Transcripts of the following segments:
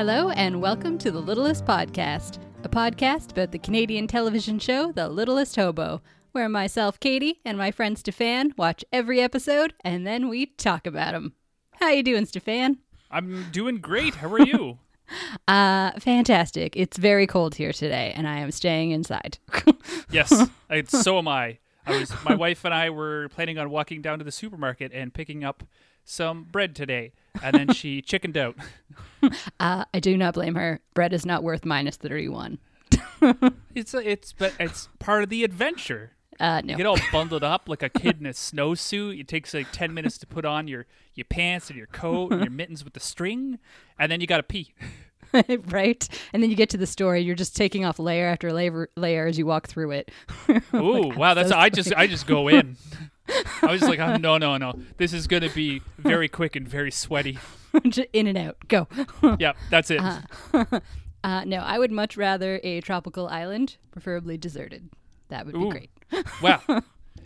Hello, and welcome to The Littlest Podcast, a podcast about the Canadian television show The Littlest Hobo, where myself, Katie, and my friend Stefan watch every episode and then we talk about them. How you doing, Stefan? I'm doing great. How are you? Uh, fantastic. It's very cold here today, and I am staying inside. yes, so am I. I was my wife and I were planning on walking down to the supermarket and picking up some bread today, and then she chickened out. Uh, I do not blame her. Bread is not worth minus 31. It's it's but it's part of the adventure. Uh, no. You get all bundled up like a kid in a snowsuit. It takes like ten minutes to put on your your pants and your coat and your mittens with the string, and then you got to pee. right? And then you get to the story, you're just taking off layer after layer, layer as you walk through it. Ooh, wow! That's so I just I just go in. I was just like, oh, no, no, no. This is gonna be very quick and very sweaty. In and out. Go. Yeah, that's it. Uh, no, I would much rather a tropical island, preferably deserted. That would be Ooh. great. Wow.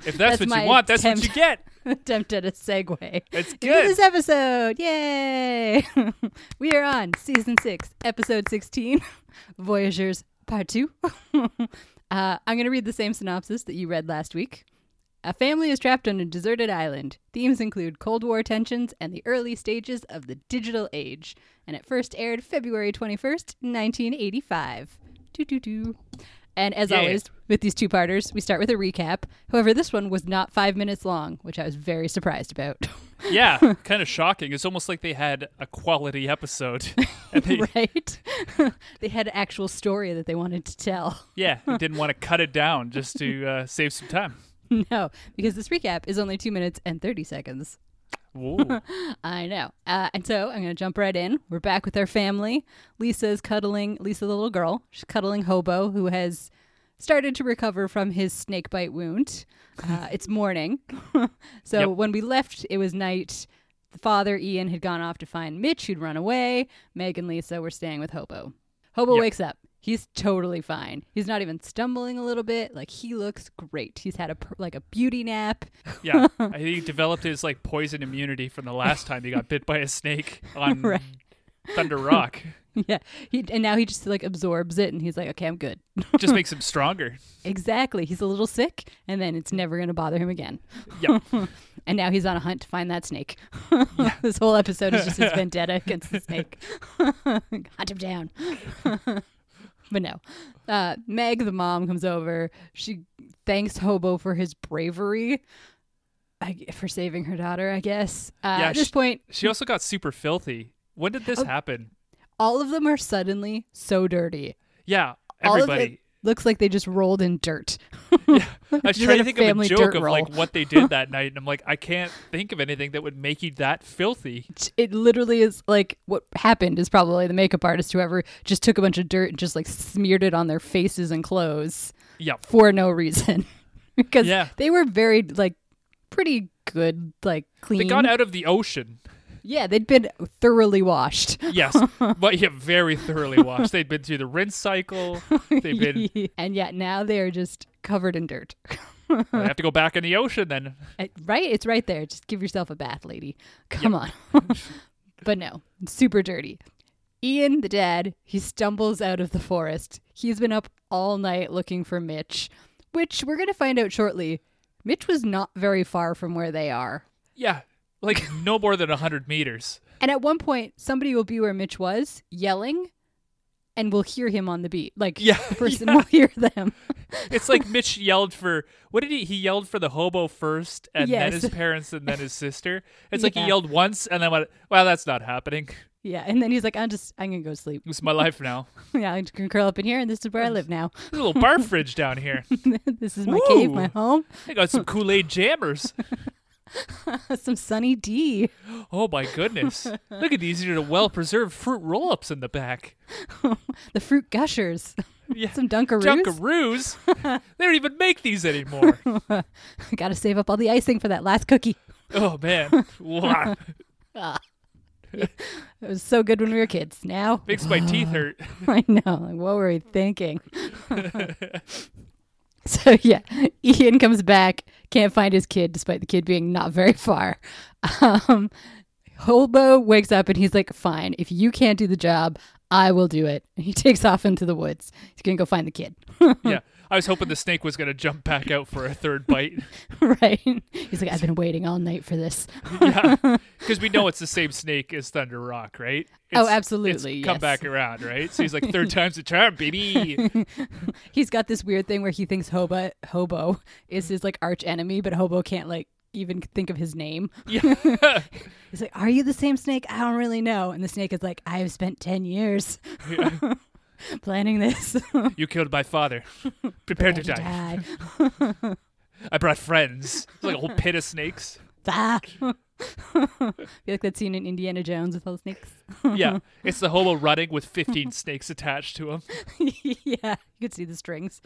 If that's, That's what you want, that's what you get. Attempt at a segue. It's good. this episode. Yay! we are on season six, episode 16, Voyageurs Part 2. uh, I'm going to read the same synopsis that you read last week. A family is trapped on a deserted island. Themes include Cold War tensions and the early stages of the digital age. And it first aired February 21st, 1985. Doo doo doo. And as Yeah. always, with these two parters, we start with a recap. However, this one was not five minutes long, which I was very surprised about. Yeah, kind of shocking. It's almost like they had a quality episode. They, right? they had an actual story that they wanted to tell. Yeah, they didn't want to cut it down just to uh, save some time. no, because this recap is only two minutes and 30 seconds. I know. Uh, and so I'm going to jump right in. We're back with our family. Lisa's cuddling, Lisa, the little girl, she's cuddling Hobo, who has started to recover from his snake bite wound. Uh, it's morning. so Yep. when we left, it was night. The father, Ian, had gone off to find Mitch, who'd run away. Meg and Lisa were staying with Hobo. Hobo Yep. wakes up. He's totally fine. He's not even stumbling a little bit. Like he looks great. He's had a like a beauty nap. Yeah, I think he developed his like poison immunity from the last time he got bit by a snake on Right. Thunder Rock. yeah. He and now he just like absorbs it and he's like, "Okay, I'm good." Just makes him stronger. Exactly. He's a little sick, and then it's never going to bother him again. Yeah. And now he's on a hunt to find that snake. this whole episode is just his vendetta against the snake. Hunt him down. But no. Uh, Meg, the mom, comes over. She thanks Hobo for his bravery. I, for saving her daughter, I guess. Uh, Yeah, at this she- point, She also got super filthy. When did this Oh. happen? all of them are suddenly so dirty. Yeah, everybody. Looks like they just rolled in dirt. yeah. I was trying to think of a joke of roll. like what they did that night, and I'm like, I can't think of anything that would make you that filthy. it literally is like what happened is probably the makeup artist whoever just took a bunch of dirt and just like smeared it on their faces and clothes Yeah, for no reason because Yeah. they were very like pretty good like clean they got out of the ocean. Yeah they'd been thoroughly washed. Yes, but yeah, very thoroughly washed. They'd been through the rinse cycle. They've been. and yet now they're just covered in dirt. I have to go back in the ocean then. Right? It's right there. Just give yourself a bath lady. Come on. But no super dirty. Ian the dad he stumbles out of the forest. He's been up all night looking for mitch which we're going to find out shortly. Mitch was not very far from where they are. Yeah, like no more than hundred meters. and at one point somebody will be where mitch was yelling and we'll hear him on the beat like Yeah, the person yeah. will hear them It's like Mitch yelled for what did he? He yelled for the hobo first, and then his parents, and then his sister. It's like he yelled once, and then went, "Well, that's not happening. yeah and then he's like i'm just i'm going to go sleep It's my life now. yeah i'm going to curl up in here and this is where i live now There's a little bar fridge down here. this is my cave my home I got some Kool Aid jammers. some sunny D. Oh my goodness! Look at these are the well-preserved fruit roll-ups in the back. the fruit gushers. Yeah, Some Dunkaroos. Dunkaroos. they don't even make these anymore. Got to save up all the icing for that last cookie. Oh man, Wow. It was so good when we were kids. Now makes my teeth hurt. I know. Like, what were we thinking? so yeah, Ian comes back, can't find his kid, despite the kid being not very far. Um, wakes up and he's like, "Fine, if you can't do the job, I will do it. And he takes off into the woods. He's to go find the kid. yeah. I was hoping the snake was going to jump back out for a third bite. right. He's like, I've been waiting all night for this. yeah. Because we know it's the same snake as Thunder Rock, right? Oh, absolutely, It's come yes. back around, right? So he's like, third time's the charm, baby. He's got this weird thing where he thinks Hobo, Hobo is his like arch enemy, but Hobo can't like even think of his name. yeah. He's like, Are you the same snake? I don't really know. And the snake is like, I have spent 10 years planning this. you killed my father. Prepare to die. die. I brought friends. It's like a whole pit of snakes. Ah. feel like that scene in Indiana Jones with all the snakes. Yeah. It's the hobo running with 15 snakes attached to him. yeah, you could see the strings.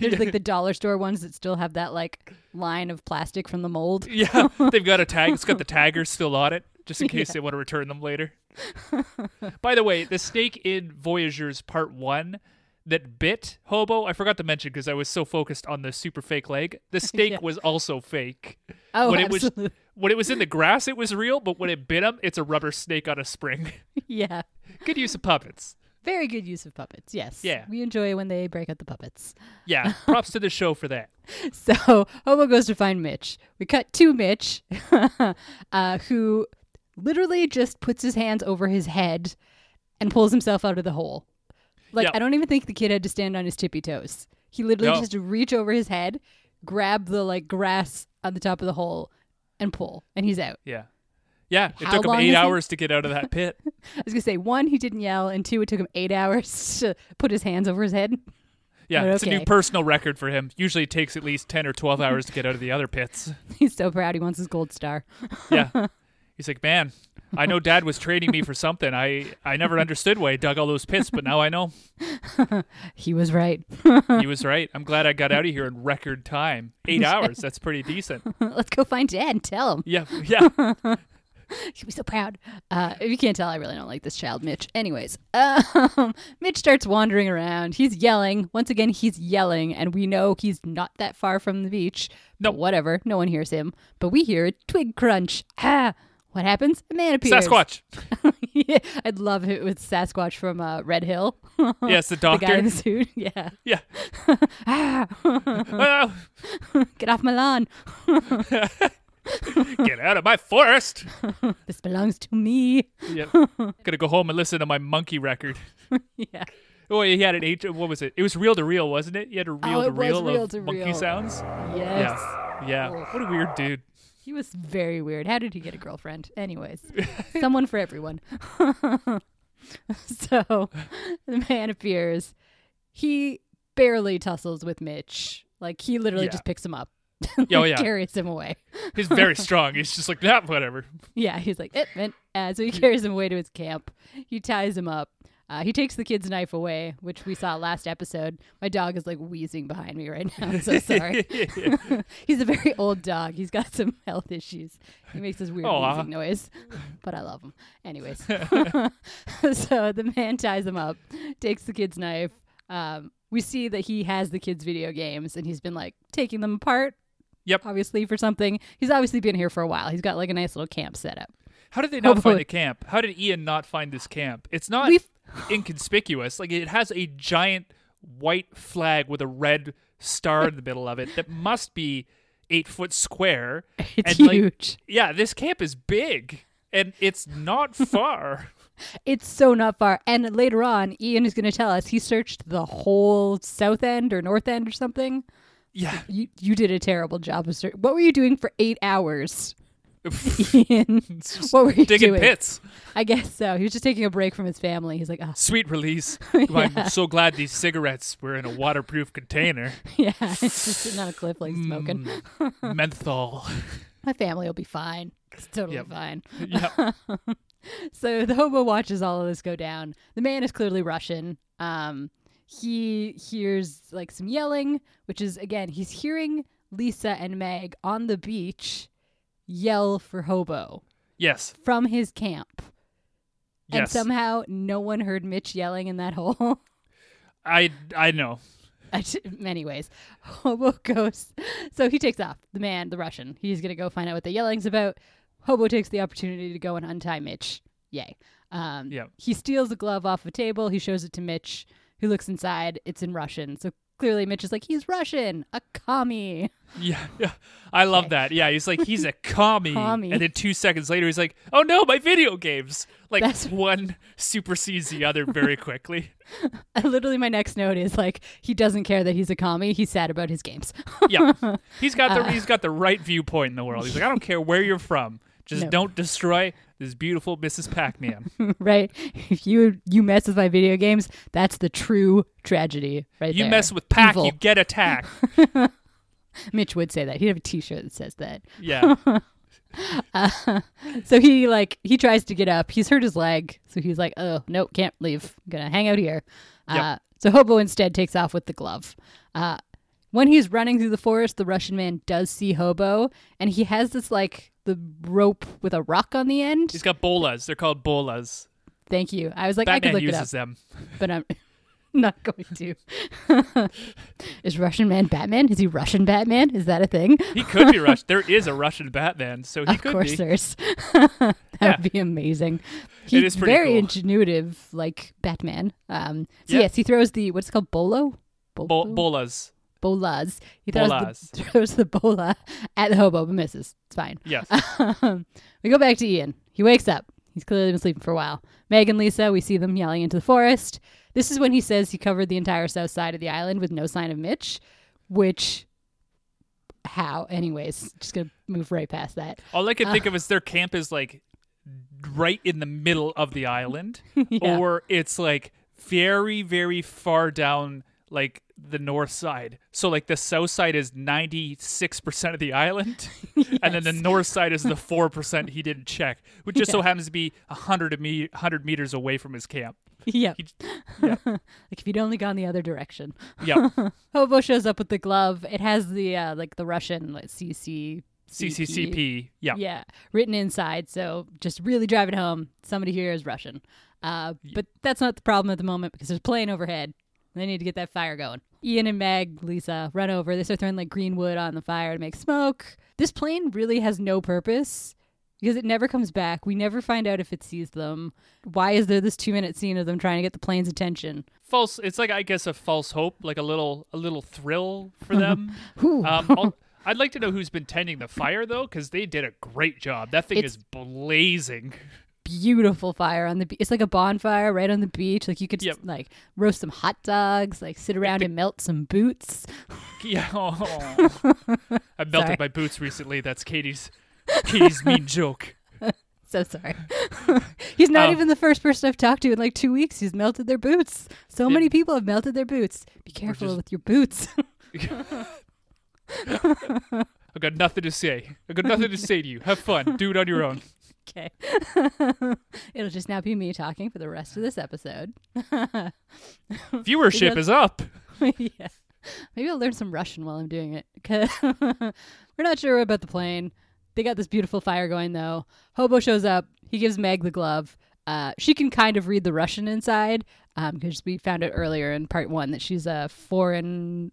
There's like the dollar store ones that still have that like line of plastic from the mold. Yeah. They've got a tag. It's got the tagger still on it, just in case they want to return them later. By the way, the snake in Voyageurs Part 1 that bit Hobo, I forgot to mention because I was so focused on the super fake leg. The snake Yeah. was also fake. Oh, when it was absolutely. when it was in the grass, it was real, but when it bit him, it's a rubber snake on a spring. yeah. Good use of puppets. Very good use of puppets. Yes. Yeah. We enjoy when they break out the puppets. Yeah, props to the show for that. So Hobo goes to find Mitch. We cut to Mitch, uh, who literally just puts his hands over his head and pulls himself out of the hole. Like Yep. I don't even think the kid had to stand on his tippy toes. He literally No. just reach over his head, grab the like grass on the top of the hole, and pull, and he's out. Yeah. Yeah, it How took him eight is he- hours to get out of that pit. I was gonna say one, he didn't yell, and two, it took him eight hours to put his hands over his head. Yeah, But it's a new personal record for him. Usually it takes at least 10 or 12 hours to get out of the other pits. He's so proud. He wants his gold star. Yeah. He's like, man, I know dad was training me for something. I, I never understood why he dug all those pits, but now I know. He was right. He was right. I'm glad I got out of here in record time. Eight hours. That's pretty decent. Let's go find Dad and tell him. Yeah. Yeah. He'll be so proud. Uh, if you can't tell, I really don't like this child, Mitch. Anyways, um, Mitch starts wandering around. He's yelling. Once again, he's yelling, and we know he's not that far from the beach. Nope. Whatever. No one hears him. But we hear a twig crunch. Ah! What happens? A man appears. Sasquatch. yeah, I'd love it with Sasquatch from uh, Red Hill. Yes, the doctor. the guy in the suit. Yeah. Yeah. Ah! Get off my lawn. get out of my forest. This belongs to me. Yep. Gonna go home and listen to my monkey record. Yeah. Oh, he had an H. What was it? It was reel to reel, wasn't it? He had a reel Oh, to reel of monkey reel. sounds. Yes. Yeah. Yeah. What a weird dude. He was very weird. How did he get a girlfriend? Anyways, someone for everyone. so the man appears. He barely tussles with Mitch. Like he literally Yeah. just picks him up. Oh, yeah. carries him away. He's very strong. He's just like, nah, whatever. Yeah, he's like, it. Uh, so he carries him away to his camp. He ties him up. Uh, he takes the kid's knife away, which we saw last episode. My dog is like wheezing behind me right now. I'm so sorry. He's a very old dog. He's got some health issues. He makes this weird Aw. wheezing noise, but I love him. Anyways, so the man ties him up, takes the kid's knife. Um, we see that he has the kids' video games, and he's been like taking them apart. Yep. Obviously for something. He's obviously been here for a while. He's got like a nice little camp set up. How did they not Oh, find the camp? How did Ian not find this camp? It's not We've inconspicuous. Like it has a giant white flag with a red star in the middle of it that must be eight foot square. it's and like, huge. yeah, this camp is big and it's not far. It's so not far. And later on, Ian is going to tell us he searched the whole south end or north end or something. yeah. You you did a terrible job of search. What were you doing for eight hours, Ian? What were you digging doing? pits. I guess so. He was just taking a break from his family. He's like, oh, Sweet release. Yeah. I'm so glad these cigarettes were in a waterproof container. yeah, it's just sitting on a cliff like smoking. Mm, menthol. My family will be fine. It's totally Yep. fine. Yeah. So the hobo watches all of this go down. The man is clearly Russian. Um, he hears like some yelling, which is again, he's hearing Lisa and Meg on the beach yell for hobo Yes. from his camp. Yes. And somehow no one heard Mitch yelling in that hole. I I know. Anyways, Hobo goes. So he takes off. The man, the Russian. He's to go find out what the yelling's about. Hobo takes the opportunity to go and untie Mitch Yay. Um, Yeah. He steals a glove off a table. He shows it to Mitch, who looks inside. It's in Russian. So clearly, Mitch is like, he's Russian, a commie. Yeah, yeah. I love Okay. that. Yeah, he's like he's a commie. Commie. and then two seconds later, he's like, "Oh no, my video games!" Like That's- one supersedes the other very quickly. Literally, my next note is like, he doesn't care that he's a commie. He's sad about his games. yeah, he's got Uh. the he's got the right viewpoint in the world. He's like, I don't care where you're from, just No. don't destroy this beautiful Mrs. Pac-Man. right? If you you mess with my video games, that's the true tragedy, right You there. mess with Pac, Evil. you get attacked. Mitch would say that. He'd have a T-shirt that says that. Yeah, Uh, so he like he tries to get up. He's hurt his leg, so he's like, "Oh no, can't leave. I'm gonna hang out here." Uh, Yep. so Hobo instead takes off with the glove. Uh, when he's running through the forest, the Russian man does see Hobo, and he has this like the rope with a rock on the end. he's got bolas. They're called bolas. Thank you. I was like, I could Batman look it up, uses them. but I'm not going to. Is Russian man Batman? Is he Russian Batman? Is that a thing? He could be Russian. There is a Russian Batman, so he of could course be. there is. that Yeah. would be amazing. He's very cool. ingenuitive, like Batman. Um, so Yeah. yes, he throws the what's it called bolo, Bo- bolo? bolas. Bolas. He throws Bolas. the throws the bola at the hobo, but misses. It's fine. Yes. Um, we go back to Ian. He wakes up. He's clearly been sleeping for a while. Meg and Lisa, we see them yelling into the forest. This is when he says he covered the entire south side of the island with no sign of Mitch, which. How? Anyways, just gonna move right past that. All I can Uh. think of is their camp is like right in the middle of the island, Yeah. or it's like very, very far down, like the north side. So like the south side is ninety six percent of the island, and then the north side is the four percent he didn't check, which just so happens to be hundred me- hundred meters away from his camp. Yeah. He- yeah. like if you'd only gone the other direction. Yeah, Hobo shows up with the glove. It has the uh, like the Russian like CC CCCP. Yeah, Yeah, written inside. So just really drive it home. Somebody here is Russian. Uh, but that's not the problem at the moment because there's a plane overhead. They need to get that fire going. Ian and Meg, Lisa run over. They start throwing like green wood on the fire to make smoke. This plane really has no purpose because it never comes back. We never find out if it sees them. Why is there this two minute scene of them trying to get the plane's attention? false. It's like I guess a false hope, like a little a little thrill for them. Um, I'd like to know who's been tending the fire though, because they did a great job. That thing It's- is blazing. Beautiful fire on the beach. It's like a bonfire right on the beach. Like you could Yep. like roast some hot dogs, like sit around and melt some boots. Yeah, oh. I melted Sorry. my boots recently. That's Katie's Katie's mean joke. So sorry. He's not Um, even the first person I've talked to in like two weeks. He's melted their boots. So many people have melted their boots. Be careful just- with your boots. I've got nothing to say. I've got nothing to say to you. Have fun. Do it on your own. Okay. It'll just now be me talking for the rest of this episode. Viewership is up. yeah. Maybe I'll learn some Russian while I'm doing it. We're not sure about the plane. They got this beautiful fire going though. Hobo shows up. He gives Meg the glove. Uh, she can kind of read the Russian inside because we found out earlier in part one that she's a foreign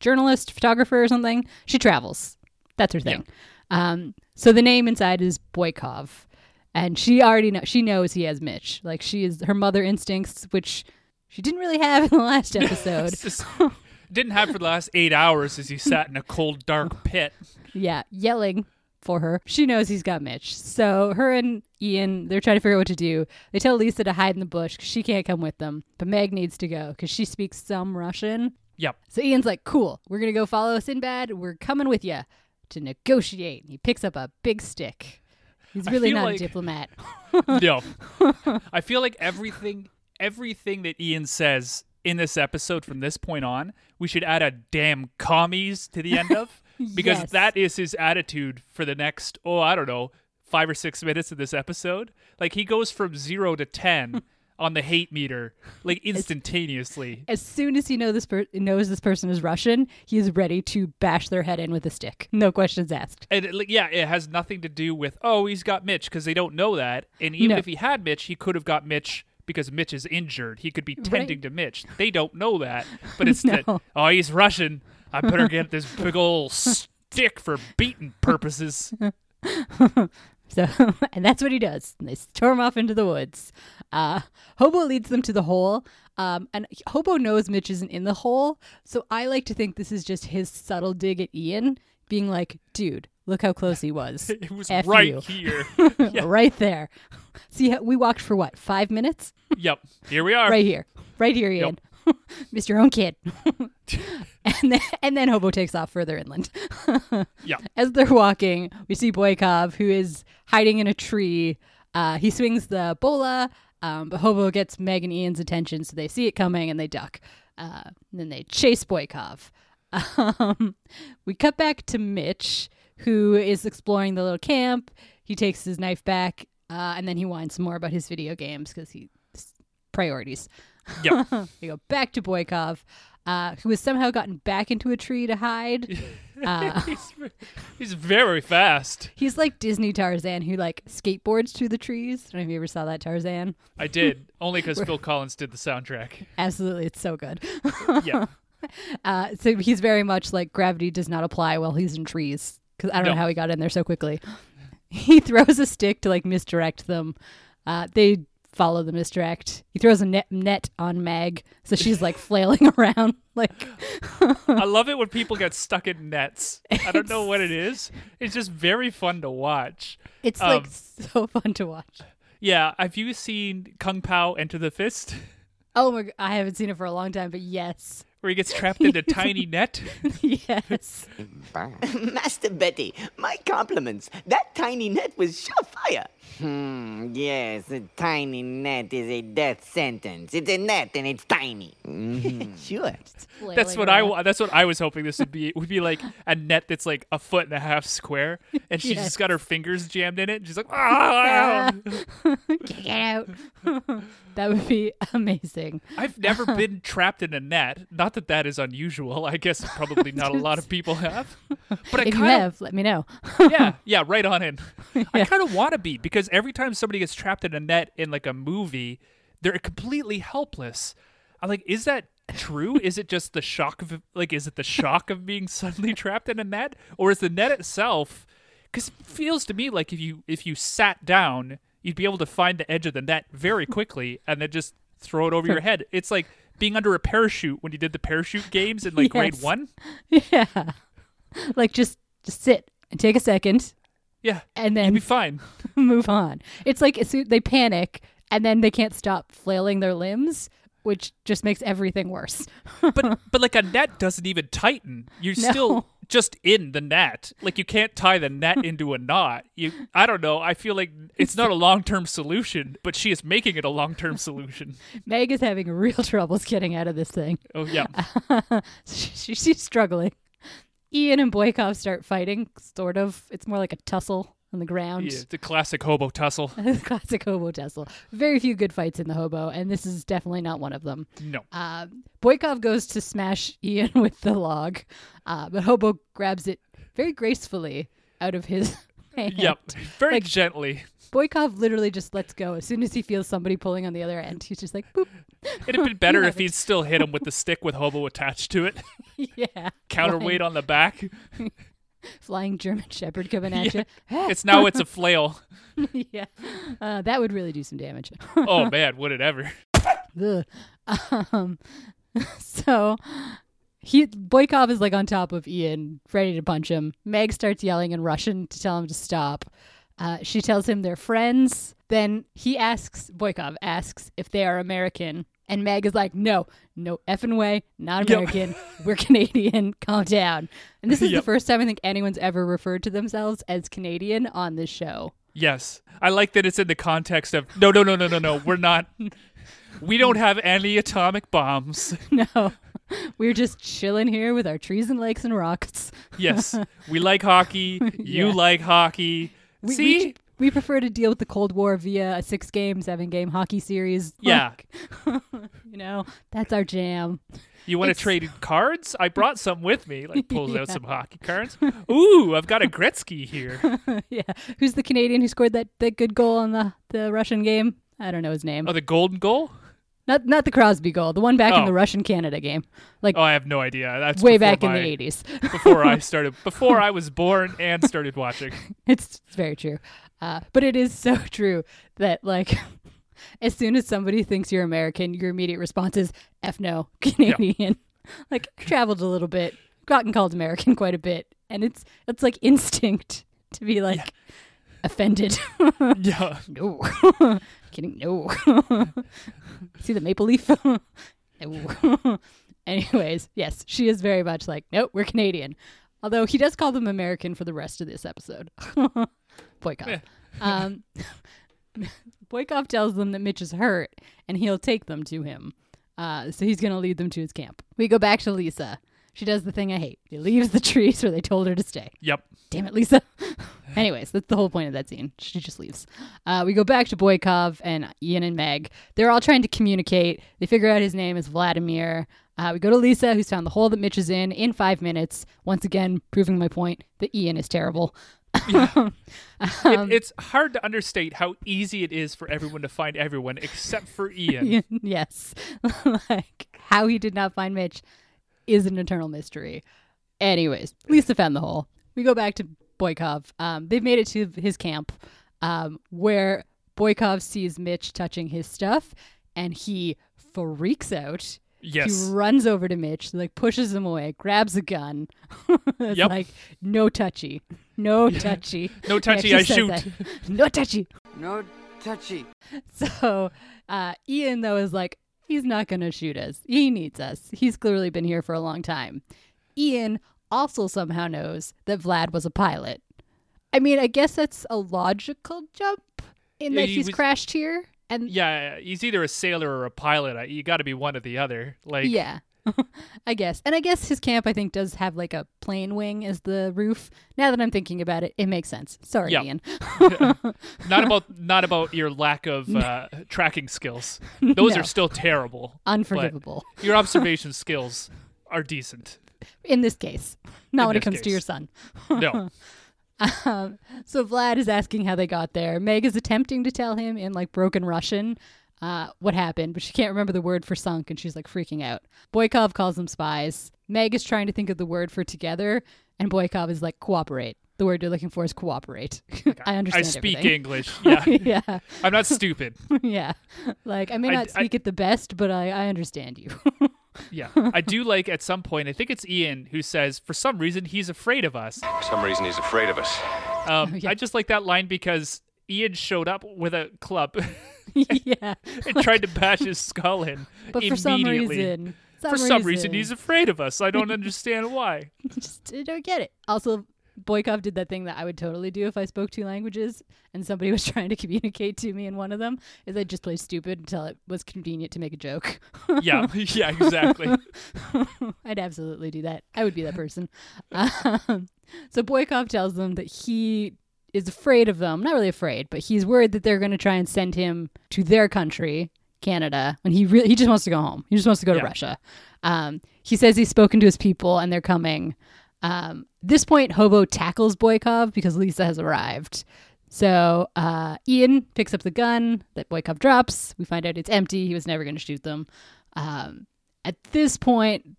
journalist, photographer, or something. She travels. That's her thing. Um, so the name inside is Boykov, and she already know she knows he has Mitch. Like she is her mother instincts, which she didn't really have in the last episode. Just didn't have for the last eight hours as he sat in a cold, dark pit. yeah, yelling for her. She knows he's got Mitch. So her and Ian, they're trying to figure out what to do. They tell Lisa to hide in the bush because she can't come with them. But Meg needs to go because she speaks some Russian. Yep. So Ian's like, cool, we're going to go follow Sinbad. We're coming with you to negotiate. He picks up a big stick. He's really not like- a diplomat. No. I feel like everything everything that Ian says in this episode from this point on, we should add a damn commies to the end of. Because Yes. that is his attitude for the next, oh, I don't know, five or six minutes of this episode. Like he goes from zero to ten on the hate meter, like instantaneously. As soon as he know this per- knows this person is Russian, he is ready to bash their head in with a stick. No questions asked. And it, yeah, it has nothing to do with oh he's got Mitch because they don't know that. And even No. if he had Mitch, he could have got Mitch because Mitch is injured. He could be tending Right. to Mitch. They don't know that, but it's that oh he's Russian. I better get this big old stick for beating purposes. So, and that's what he does. And they storm off into the woods. Uh, Hobo leads them to the hole. Um, and Hobo knows Mitch isn't in the hole. So I like to think this is just his subtle dig at Ian, being like, dude, look how close he was. It was F right you. here. right there. See, we walked for what, five minutes? yep. Here we are. right here. Right here, Ian. Mr. Your own kid. and then and then Hobo takes off further inland. Yeah. As they're walking, we see Boykov, who is hiding in a tree. Uh, he swings the bola, um, but Hobo gets Meg and Ian's attention, so they see it coming and they duck. Uh, and then they chase Boykov. Um, we cut back to Mitch, who is exploring the little camp. He takes his knife back, uh, and then he whines some more about his video games because he priorities. Yep. we go back to Boykov, uh, who has somehow gotten back into a tree to hide. Uh, he's, he's very fast. he's like Disney Tarzan, who like skateboards through the trees. I don't know if you ever saw that Tarzan. I did only because Phil Collins did the soundtrack. Absolutely, it's so good. Yeah. Uh, so he's very much like gravity does not apply while he's in trees because I don't know how he got in there so quickly. He throws a stick to like misdirect them. Uh, they follow the misdirect. He throws a net, net on Meg, so she's like flailing around. Like I love it when people get stuck in nets. I don't know what it is. It's just very fun to watch. it's like Um, so fun to watch. Yeah. Have you seen Kung Pow Enter the Fist? Oh my! g- I haven't seen it for a long time, but yes, Where he gets trapped in a tiny net? yes. Master Betty, my compliments. That tiny net was surefire. Hmm, yes, a tiny net is a death sentence. It's a net and it's tiny. Mhm, sure. That's what I that's what I was hoping this would be. It would be like a net that's like a foot and a half square, and she's Yes. just got her fingers jammed in it. And she's like, ah! Get out. that would be amazing. I've never been trapped in a net. Not that that is unusual. I guess probably not a lot of people have. But I If you kind of have, let me know. yeah, yeah, right on in. I kind of want to be because every time somebody gets trapped in a net in like a movie, they're completely helpless. I'm like, is that true? is it just the shock of like, is it the shock of being suddenly trapped in a net, or is the net itself? Because it feels to me like if you if you sat down, you'd be able to find the edge of the net very quickly and then just throw it over your head. It's like being under a parachute when you did the parachute games in like grade one. yeah, like just just sit and take a second Yeah, and you'd then be fine. move on. It's like they panic and then they can't stop flailing their limbs, which just makes everything worse. but but like a net doesn't even tighten. You're No. still just in the net. Like you can't tie the net into a knot. You I don't know. I feel like it's not a long-term solution, but she is making it a long-term solution. Meg is having real troubles getting out of this thing. Oh yeah. she, she's struggling. Ian and Boykov start fighting, sort of. It's more like a tussle on the ground. yeah the classic hobo tussle. The classic hobo tussle. Very few good fights in the hobo, and this is definitely not one of them. No. Uh, Boykov goes to smash Ian with the log, uh, but Hobo grabs it very gracefully out of his hand. Yep. Very Like- gently. Boykov literally just lets go as soon as he feels somebody pulling on the other end. He's just like, boop. It'd have been better if he'd still hit him with the stick with hobo attached to it. yeah. Counterweight on the back. Flying, German Shepherd coming at Yeah. you. It's now it's a flail. yeah. Uh, that would really do some damage. Oh man, would it ever? Um, so he Boykov is like on top of Ian, ready to punch him. Meg starts yelling in Russian to tell him to stop. Uh, she tells him they're friends. Then he asks Boykov asks if they are American, and Meg is like, "No, no effing way, not Yep. American. We're Canadian. Calm down." And this is the first time I think anyone's ever referred to themselves as Canadian on this show. Yes. I like that it's in the context of no no no no no no. We're not we don't have any atomic bombs. No, we're just chilling here with our trees and lakes and rocks. Yes. We like hockey. You Yeah. like hockey. We, See? we, we prefer to deal with the Cold War via a six game, seven game hockey series. Yeah. Like, you know, that's our jam. you want to trade cards? I brought some with me. Like pulls out some hockey cards. Ooh, I've got a Gretzky here. yeah. Who's the Canadian who scored that, that good goal in the, the Russian game? I don't know his name. Oh, the golden goal? Not not the Crosby goal, the one back in Oh. the Russian Canada game. Like Oh, I have no idea. That's way back in the 80s. before I started before I was born and started watching. it's, it's very true. Uh, but it is so true that like as soon as somebody thinks you're American, your immediate response is "f no, Canadian." like traveled a little bit, gotten called American quite a bit, and it's it's like instinct to be like offended. Yeah. no, kidding. No. See the maple leaf? Anyways, yes, she is very much like, nope, we're Canadian. Although he does call them American for the rest of this episode. Boykov. Yeah. Um, Boykov tells them that Mitch is hurt and he'll take them to him. Uh, so he's going to lead them to his camp. We go back to Lisa. She does the thing I hate. She leaves the trees where they told her to stay. Yep. Damn it, Lisa. Anyways, that's the whole point of that scene. She just leaves. Uh, we go back to Boykov and Ian and Meg. They're all trying to communicate. They figure out his name is Vladimir. Uh, we go to Lisa, who's found the hole that Mitch is in, in five minutes. Once again, proving my point that Ian is terrible. Um, It, it's hard to understate how easy it is for everyone to find everyone except for Ian. yes. like, how he did not find Mitch is an eternal mystery. Anyways, Lisa found the hole. We go back to Boykov. Um, they've made it to his camp um, where Boykov sees Mitch touching his stuff and he freaks out. Yes. He runs over to Mitch, like pushes him away, grabs a gun. it's Yep. like, no touchy. No touchy. No touchy, actually I says shoot. that. No touchy. No touchy. So uh, Ian, though, is like, he's not going to shoot us. He needs us. He's clearly been here for a long time. Ian also somehow knows that Vlad was a pilot. I mean, I guess that's a logical jump in that he he's was- crashed here. And Yeah, he's either a sailor or a pilot. Uh, you got to be one or the other. Like, yeah. I guess. And I guess his camp, I think, does have like a plane wing as the roof. Now that I'm thinking about it, it makes sense. Sorry, Yeah. Ian. not about not about your lack of uh, tracking skills. Those No. are still terrible. Unforgivable Your observation skills are decent. in this case. Not In when it comes to your son. No. Um, so Vlad is asking how they got there. Meg is attempting to tell him in like broken Russian uh, what happened, but she can't remember the word for sunk, and she's like freaking out. Boykov calls them spies. Meg is trying to think of the word for together, and Boykov is like cooperate. The word you're looking for is cooperate. I I understand. I speak everything. English. Yeah. yeah, I'm not stupid. yeah. Like I may not I- speak it the best, but I, I understand you. Yeah. I do like at some point, I think it's Ian who says, for some reason, he's afraid of us. For some reason, he's afraid of us. Um, Yeah. I just like that line because Ian showed up with a club yeah, and tried to bash his skull in. but for some reason, For some reason, he's afraid of us. I don't understand why. just I don't get it. Also, Boykov did that thing that I would totally do if I spoke two languages and somebody was trying to communicate to me in one of them. Is I'd just play stupid until it was convenient to make a joke. Yeah, yeah, exactly. I'd absolutely do that. I would be that person. Um, so Boykov tells them that he is afraid of them. Not really afraid, but he's worried that they're going to try and send him to their country, Canada, when he really he just wants to go home. He just wants to go to Yeah. Russia. Um, he says he's spoken to his people and they're coming. Um, this point, Hobo tackles Boykov because Lisa has arrived. So uh, Ian picks up the gun that Boykov drops. We find out it's empty. He was never going to shoot them. Um, at this point,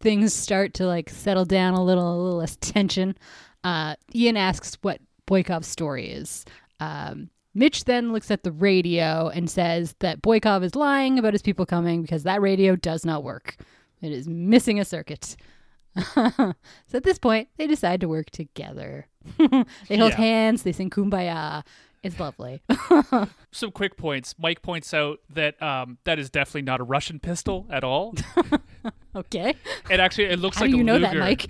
things start to like settle down a little, a little less tension. Uh, Ian asks what Boykov's story is. Um, Mitch then looks at the radio and says that Boykov is lying about his people coming because that radio does not work. It is missing a circuit. so at this point, they decide to work together. they hold Yeah. hands, they sing kumbaya. It's lovely. Some quick points. Mike points out that um, that is definitely not a Russian pistol at all. okay. It actually it looks How like do you know that, Mike?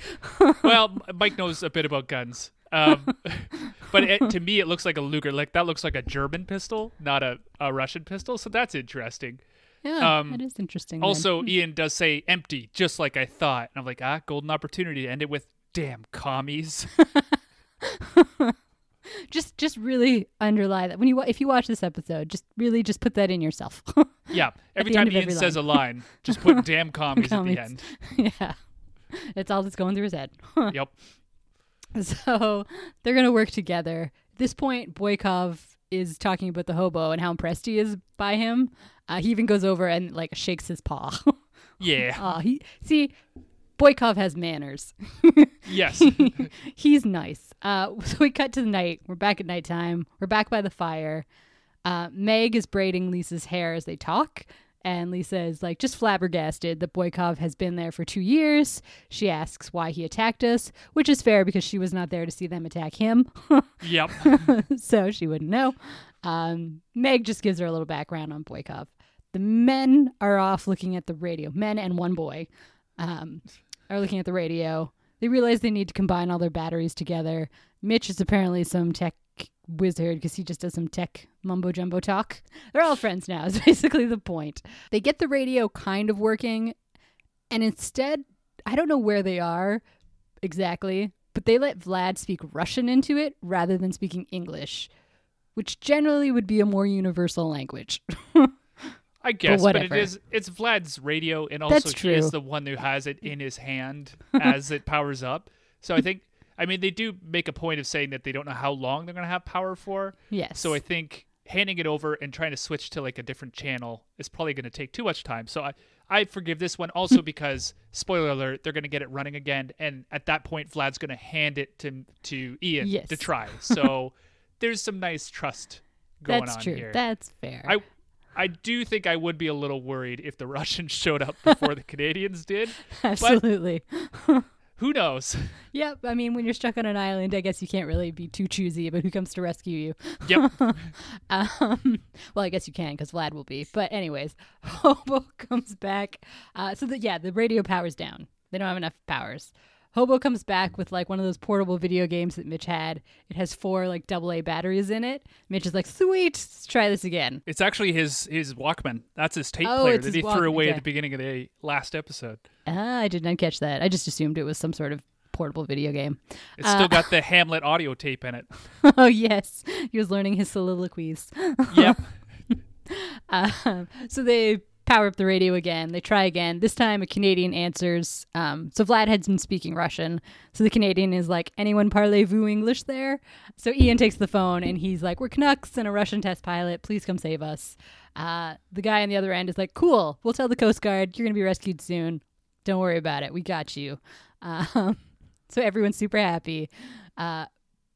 well, Mike knows a bit about guns. Um, but it, to me, it looks like a Luger. Like that looks like a German pistol, not a, a Russian pistol. So that's interesting. Yeah, Um, that is interesting. then. Also, Ian does say empty, just like I thought. And I'm like, ah, golden opportunity to end it with damn commies. just just really underlie that when you if you watch this episode, just really just put that in yourself. yeah. Every time Ian every says a line, just put damn commies, Commies. at the end. yeah, it's all that's going through his head. Yep. So they're gonna work together. At this point, Boykov is talking about the hobo and how impressed he is by him. Uh, he even goes over and like shakes his paw. Yeah. Aw, he see Boykov has manners. Yes. He's nice. Uh, so we cut to the night. We're back at nighttime. We're back by the fire. Uh, Meg is braiding Lisa's hair as they talk. And Lisa is like just flabbergasted that Boykov has been there for two years. She asks why he attacked us, which is fair because she was not there to see them attack him. yep. so she wouldn't know. Um, Meg just gives her a little background on Boykov. The men are off looking at the radio. Men and one boy um, are looking at the radio. They realize they need to combine all their batteries together. Mitch is apparently some tech wizard because he just does some tech mumbo jumbo talk. They're all friends now, is basically the point. They get the radio kind of working, and instead, I don't know where they are exactly, but they let Vlad speak Russian into it rather than speaking English, which generally would be a more universal language. I guess, but, it whatever. is it's Vlad's radio, and also he is the one who has it in his hand as it powers up. So I think, I mean, they do make a point of saying that they don't know how long they're going to have power for. yes. So I think handing it over and trying to switch to like a different channel is probably going to take too much time. So I, I forgive this one also because spoiler alert, they're going to get it running again, and at that point, Vlad's going to hand it to to Ian Yes. to try. So there's some nice trust going That's on true. here. That's fair. I I do think I would be a little worried if the Russians showed up before the Canadians did. Absolutely. Who knows? Yep. I mean, when you're stuck on an island, I guess you can't really be too choosy about who comes to rescue you. Yep. Um, well, I guess you can because Vlad will be. But anyways, Hobo comes back. Uh, so that yeah, the radio power's down. They don't have enough powers. Hobo comes back with like one of those portable video games that Mitch had. It has four like double A batteries in it. Mitch is like, sweet, let's try this again. It's actually his his Walkman. That's his tape Oh, player that he threw away okay. at the beginning of the last episode. Ah, I did not catch that. I just assumed it was some sort of portable video game. It's still got the Hamlet audio tape in it. oh yes, he was learning his soliloquies. Yep. Um, so they power up the radio again. They try again. This time, a Canadian answers. Um, so Vlad had been speaking Russian. So the Canadian is like, "Anyone parlez-vous English there?" So Ian takes the phone and he's like, "We're Canucks and a Russian test pilot. Please come save us." Uh, the guy on the other end is like, "Cool. We'll tell the Coast Guard. You're gonna be rescued soon. Don't worry about it. We got you." Um, so everyone's super happy. Uh,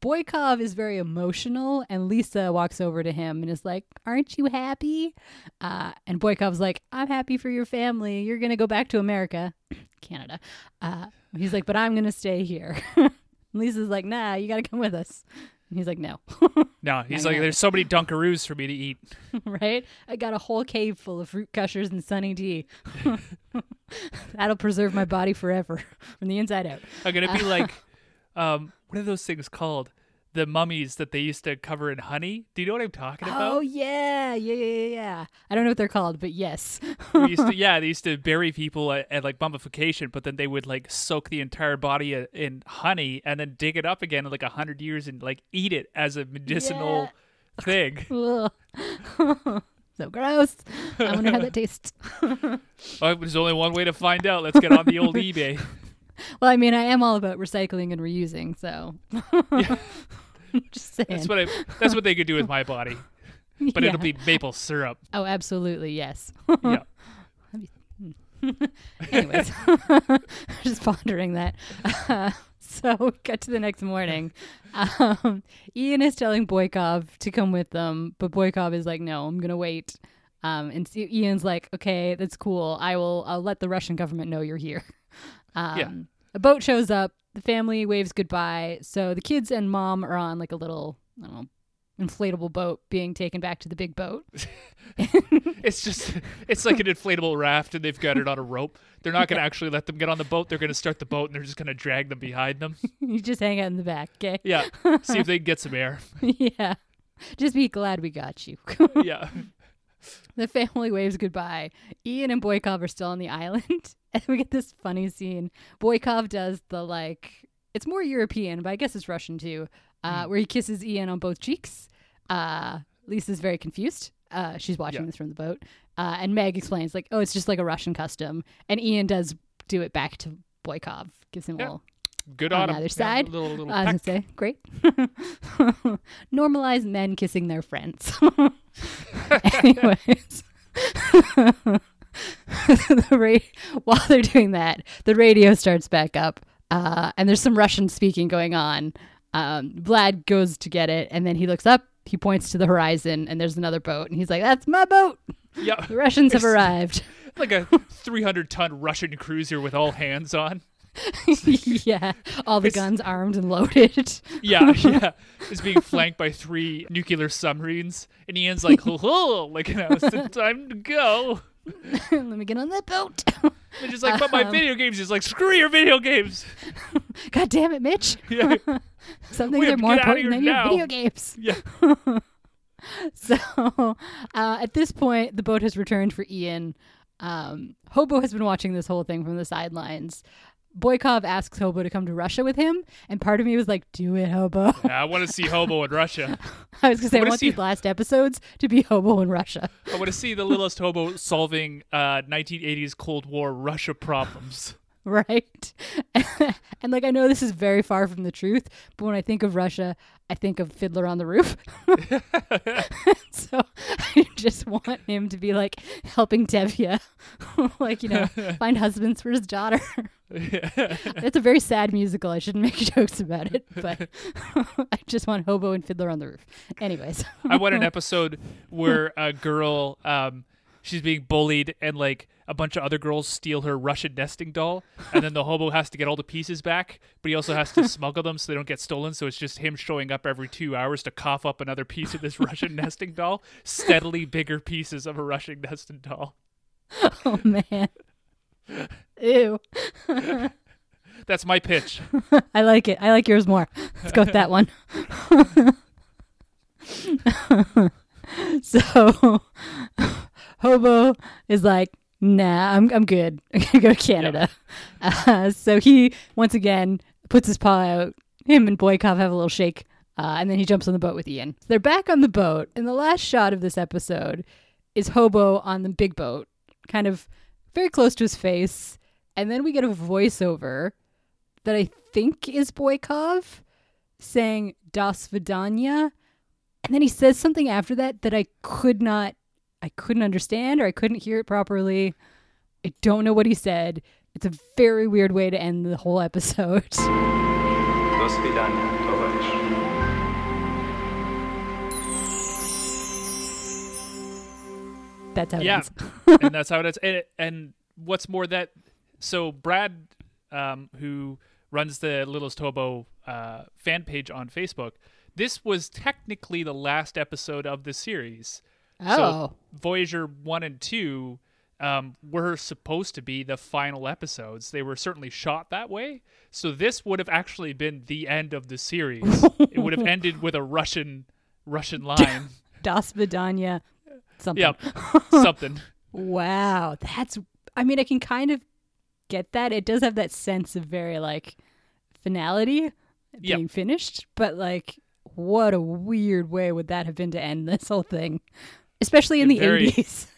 Boykov is very emotional, and Lisa walks over to him and is like, Aren't you happy? Uh, and Boykov's like, I'm happy for your family. You're going to go back to America, Canada. Uh, he's like, But I'm going to stay here. Lisa's like, Nah, you got to come with us. And he's like, No. No, he's like, there's so many Dunkaroos for me to eat. right? I got a whole cave full of fruit gushers and Sunny D. That'll preserve my body forever from the inside out. I'm gonna be like, um, what are those things called? The mummies that they used to cover in honey. Do you know what I'm talking oh, about? Oh, yeah. Yeah, yeah, yeah, yeah. I don't know what they're called, but yes. We used to, yeah, they used to bury people at, at like mummification, but then they would like soak the entire body i- in honey and then dig it up again in like a hundred years and like eat it as a medicinal thing. So gross. I wonder how that tastes. Well, oh, there's only one way to find out. Let's get on the old eBay. Well, I mean, I am all about recycling and reusing, so just saying. That's what I. That's what they could do with my body, but Yeah. it'll be maple syrup. Oh, absolutely, yes. Yeah. Anyways, just pondering that. Uh, so we cut to the next morning. Um, Ian is telling Boykov to come with them, but Boykov is like, "No, I'm gonna wait." Um, and Ian's like, "Okay, that's cool. I will. I'll let the Russian government know you're here." Um, Yeah. A boat shows up. The family waves goodbye. So the kids and mom are on like a little, I don't know, inflatable boat being taken back to the big boat. It's just. It's like an inflatable raft, and they've got it on a rope. They're not going to actually let them get on the boat. They're going to start the boat, and they're just going to drag them behind them. you just hang out in the back, okay? Yeah. See if they can get some air. yeah. Just be glad we got you. Yeah. the family waves goodbye. Ian and Boykov are still on the island. And we get this funny scene. Boykov does the like, it's more European, but I guess it's Russian too, uh, where he kisses Ian on both cheeks. Uh, Lisa's very confused. Uh, she's watching Yeah. this from the boat. Uh, and Meg explains, like, oh, it's just like a Russian custom. And Ian does do it back to Boykov, gives him a little Good On on, the 'em. other Yeah, side, little, little I was gonna say, great. Normalize men kissing their friends. Anyways. the ra- while they're doing that, the radio starts back up, uh, and there's some Russian speaking going on. Um, Vlad goes to get it, and then he looks up. He points to the horizon, and there's another boat, and he's like, "That's my boat. Yeah, The Russians have arrived." like a 300 ton Russian cruiser with all hands on. yeah, all the It's- guns armed and loaded. Yeah, yeah. Is being flanked by three nuclear submarines, and Ian's like, "Ho ho!" Like, know, it's time to go. Let me get on that boat. And just like, but my Um, video games is like, screw your video games. God damn it, Mitch! Yeah, Some things are to more get outta important here than your video games. yeah. So uh, at this point, the boat has returned for Ian. Um, Hobo has been watching this whole thing from the sidelines. Boykov asks Hobo to come to Russia with him, and part of me was like, "Do it, Hobo." I want to see Hobo in Russia. I was gonna say, I wanna want see- these last episodes to be Hobo in Russia. I want to see the littlest hobo solving uh, 1980s Cold War Russia problems. right? and like I know this is very far from the truth, but when I think of Russia, I think of Fiddler on the Roof. so I just want him to be like helping Tevye, like you know, find husbands for his daughter. It's a very sad musical. I shouldn't make jokes about it, but I just want Hobo and Fiddler on the Roof. Anyways, I want an episode where a girl, um, she's being bullied, and like a bunch of other girls steal her Russian nesting doll, and then the hobo has to get all the pieces back, but he also has to smuggle them so they don't get stolen. So it's just him showing up every two hours to cough up another piece of this Russian nesting doll, steadily bigger pieces of a Russian nesting doll. oh man, ew. That's my pitch. I like it. I like yours more. Let's go with that one. so, Hobo is like, nah, I'm, I'm good. I'm going to go to Canada. Uh, so he, once again, puts his paw out. Him and Boykov have a little shake. Uh, and then he jumps on the boat with Ian. They're back on the boat. And the last shot of this episode is Hobo on the big boat, kind of very close to his face. And then we get a voiceover that I think is Boykov saying Das Vidanya. And then he says something after that that I could not I couldn't understand or I couldn't hear it properly. I don't know what he said. It's a very weird way to end the whole episode. That's how it yeah. and that's how it is. And, and, what's more, that so Brad, um, who runs the Littlest Hobo uh, fan page on Facebook, this was technically the last episode of the series Oh. So Voyageur one and two um, were supposed to be the final episodes. They were certainly shot that way. So this would have actually been the end of the series. it would have ended with a Russian Russian line. Das Vidanya something. yep, something. Wow. That's I mean I can kind of get that. It does have that sense of very like finality Yep. being finished, but like what a weird way would that have been to end this whole thing? Especially in the Very- 80s.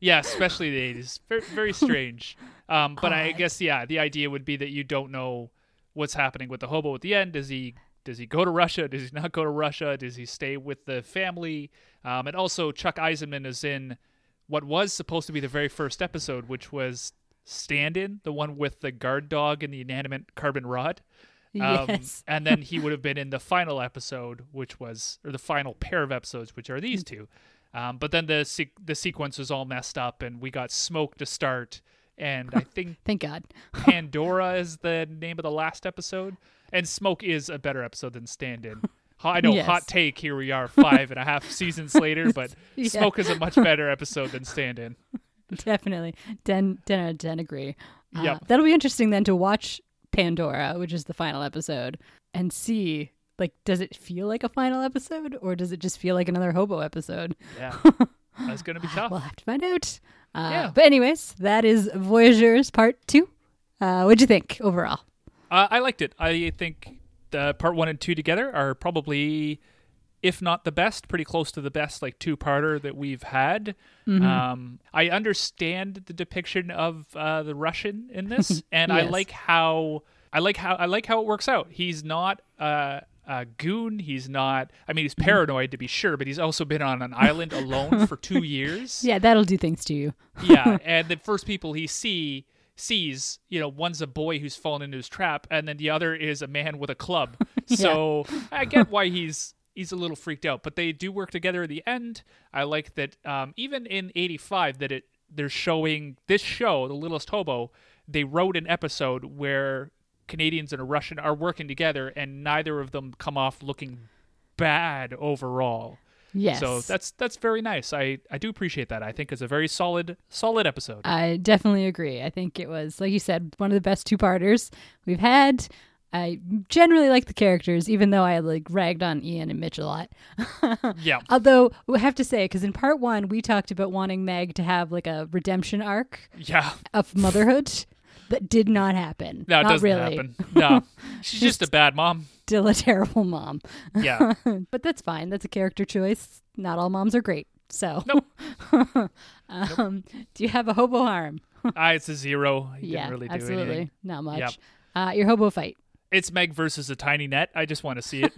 Yeah, especially the eighties. Very, very strange. Um, but I guess yeah, the idea would be that you don't know what's happening with the hobo at the end. Does he does he go to Russia? Does he not go to Russia? Does he stay with the family? Um, and also Chuck Eisenmann is in what was supposed to be the very first episode, which was Stand In, the one with the guard dog and the inanimate carbon rod. Um, yes. and then he would have been in the final episode, which was, or the final pair of episodes, which are these two. Um, but then the se- the sequence was all messed up, and we got Smoke to start, and I think Thank God. Pandora is the name of the last episode, and Smoke is a better episode than Stand In. I know, Yes. hot take. Here we are, five and a half seasons later, but Yeah. Smoke is a much better episode than Stand In. Definitely. 10, 10 out of 10 agree. Uh, Yep. That'll be interesting then to watch Pandora, which is the final episode, and see like does it feel like a final episode or does it just feel like another hobo episode? Yeah, that's gonna be tough. We'll have to find out. Uh, Yeah. But anyways, that is Voyageurs Part Two. Uh, what'd you think overall? Uh, I liked it. I think the part one and two together are probably, if not the best, pretty close to the best like two parter that we've had. Um, I understand the depiction of uh, the Russian in this, and I like how I like how I like how it works out. He's not uh, goon. He's not. I mean, he's paranoid to be sure, but he's also been on an island alone for two years. Yeah, that'll do things to you. yeah, and the first people he see sees, you know, one's a boy who's fallen into his trap, and then the other is a man with a club. So I get why he's he's a little freaked out, but they do work together at the end. I like that um, even in '85 that it they're showing this show, The Littlest Hobo. They wrote an episode where Canadians and a Russian are working together, and neither of them come off looking bad overall. Yes. So that's that's very nice. I I do appreciate that. I think it's a very solid solid episode. I definitely agree. I think it was, like you said, one of the best two parters we've had. I generally like the characters, even though I like ragged on Ian and Mitch a lot. yeah. Although we have to say, because in part one we talked about wanting Meg to have like a redemption arc Yeah. of motherhood, that did not happen. No, it not doesn't really. happen. No. She's just a bad mom. Still a terrible mom, Yeah. but that's fine. That's a character choice. Not all moms are great. So, Nope. um, do you have a hobo harm? Ah, it's a zero. He yeah, really do absolutely, anything. not much. Yep. Uh, your hobo fight. It's Meg versus a tiny net. I just want to see it.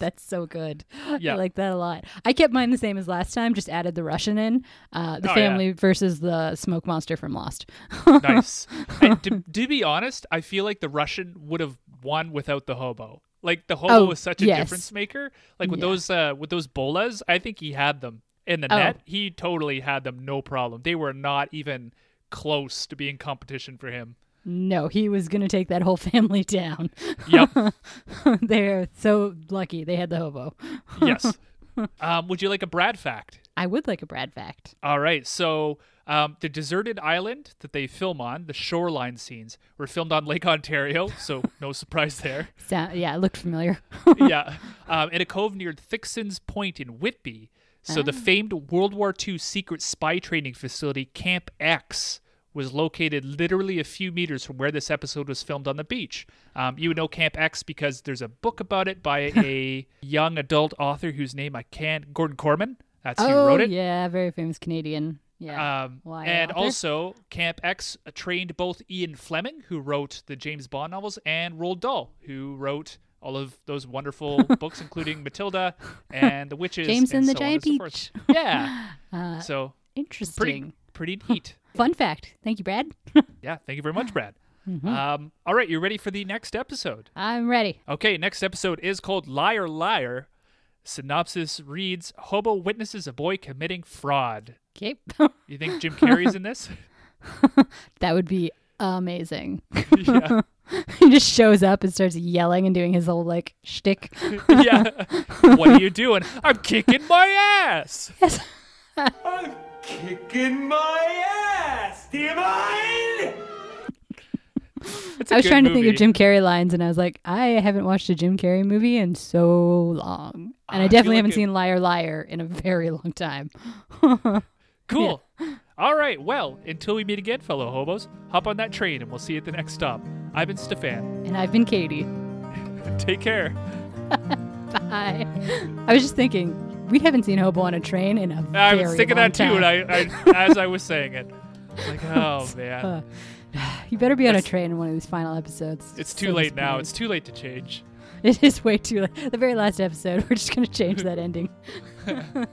That's so good. Yeah. I like that a lot. I kept mine the same as last time, just added the Russian in. Uh, the Oh, yeah. family versus the smoke monster from Lost. nice. And to, to be honest, I feel like the Russian would have won without the hobo. Like the hobo Oh, was such a yes. difference maker. Like with Yeah. those uh with those bolas, I think he had them in the Oh. net. He totally had them, no problem. They were not even close to being competition for him. No, he was going to take that whole family down. Yep. They're so lucky they had the hobo. yes. Um, would you like a Brad fact? I would like a Brad fact. All right. So um, the deserted island that they film on, the shoreline scenes, were filmed on Lake Ontario. So no surprise there. Sound, yeah, it looked familiar. yeah. Um, in a cove near Thickson's Point in Whitby. So the famed World War II secret spy training facility, Camp X, was located literally a few meters from where this episode was filmed on the beach. Um, you would know Camp X because there's a book about it by a young adult author whose name I can't, Gordon Korman. That's who oh, wrote it. yeah, very famous Canadian. Yeah. Um, and author? also, Camp X trained both Ian Fleming, who wrote the James Bond novels, and Roald Dahl, who wrote all of those wonderful books, including Matilda and the Witches. James and and the so Giant so. Peach. Yeah. so pretty, Interesting. pretty neat. Fun fact. Thank you, Brad. Yeah. Thank you very much, Brad. Mm-hmm. Um, all right, you ready for the next episode? I'm ready. Okay, next episode is called Liar Liar. Synopsis reads: Hobo witnesses a boy committing fraud. Okay. You think Jim Carrey's in this? that would be amazing. yeah. he just shows up and starts yelling and doing his whole like shtick. yeah. What are you doing? I'm kicking my ass. I'm kicking my ass. Do you mind? I was trying to think of Jim Carrey lines, and I was like, I haven't watched a Jim Carrey movie in so long, and ah, I I definitely like haven't it- seen Liar Liar in a very long time. Cool. All right. Well, until we meet again, fellow hobos, hop on that train and we'll see you at the next stop. I've been Stefan. And I've been Katie. Take care. Bye. I was just thinking, we haven't seen Hobo on a train in a I was thinking that too, and I, I as I was saying it, like, oh man, Uh, you better be on a train in one of these final episodes. it's So too late now. It's too late to change. It is way too late. The very last episode, we're just gonna change that ending. All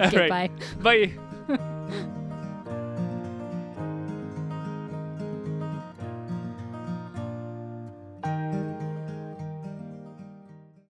Okay, right. bye. Bye.